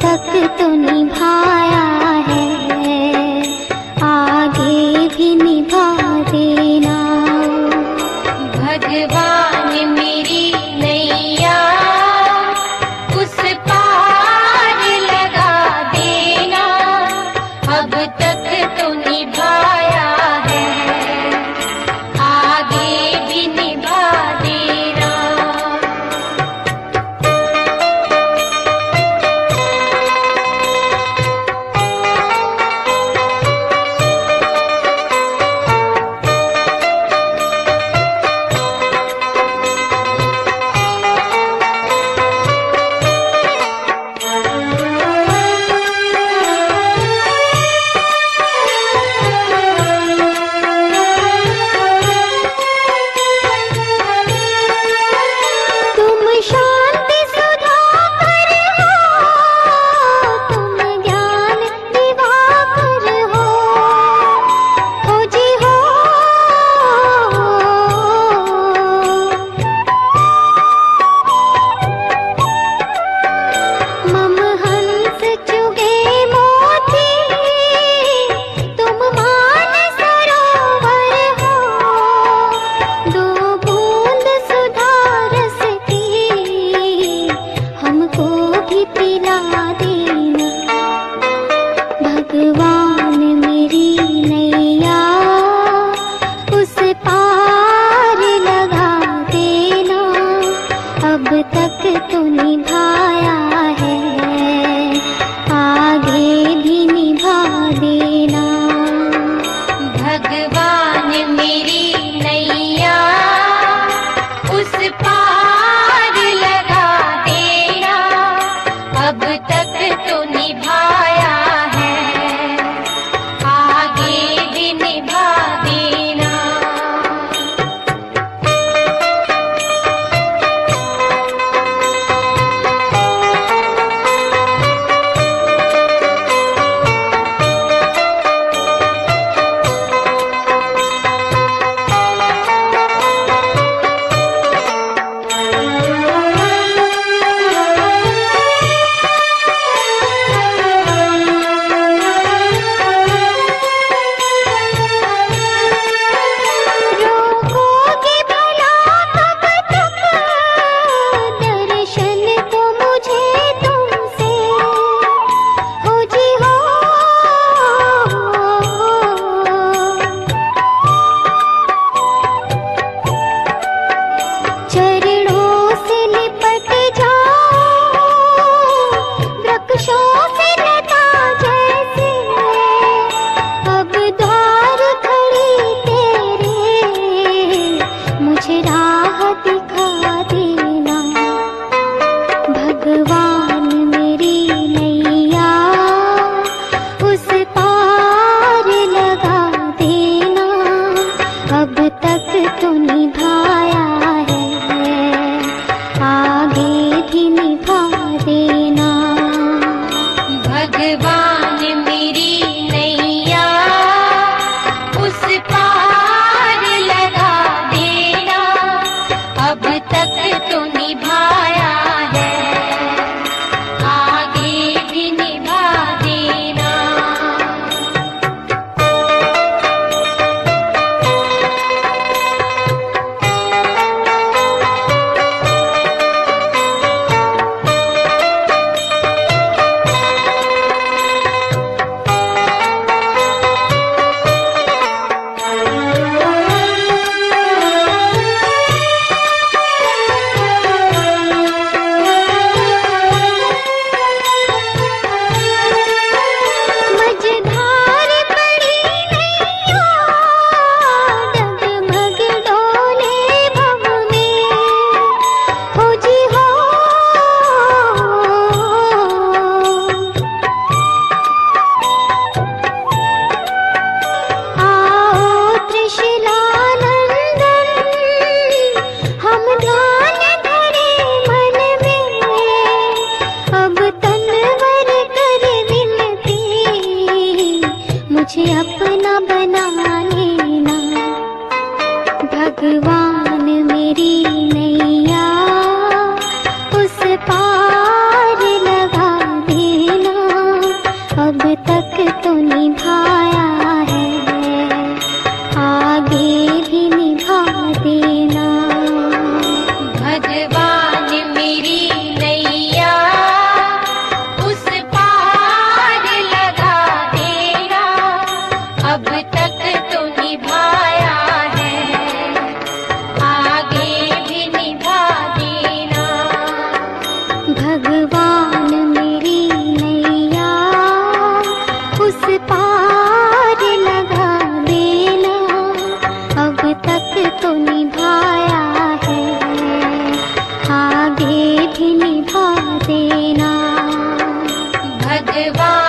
तक तो निभाया है। आगे भी निभा देना। भगवान मेरी नैया उस पार लगा देना। अब तक तो निभा भगवान भगवान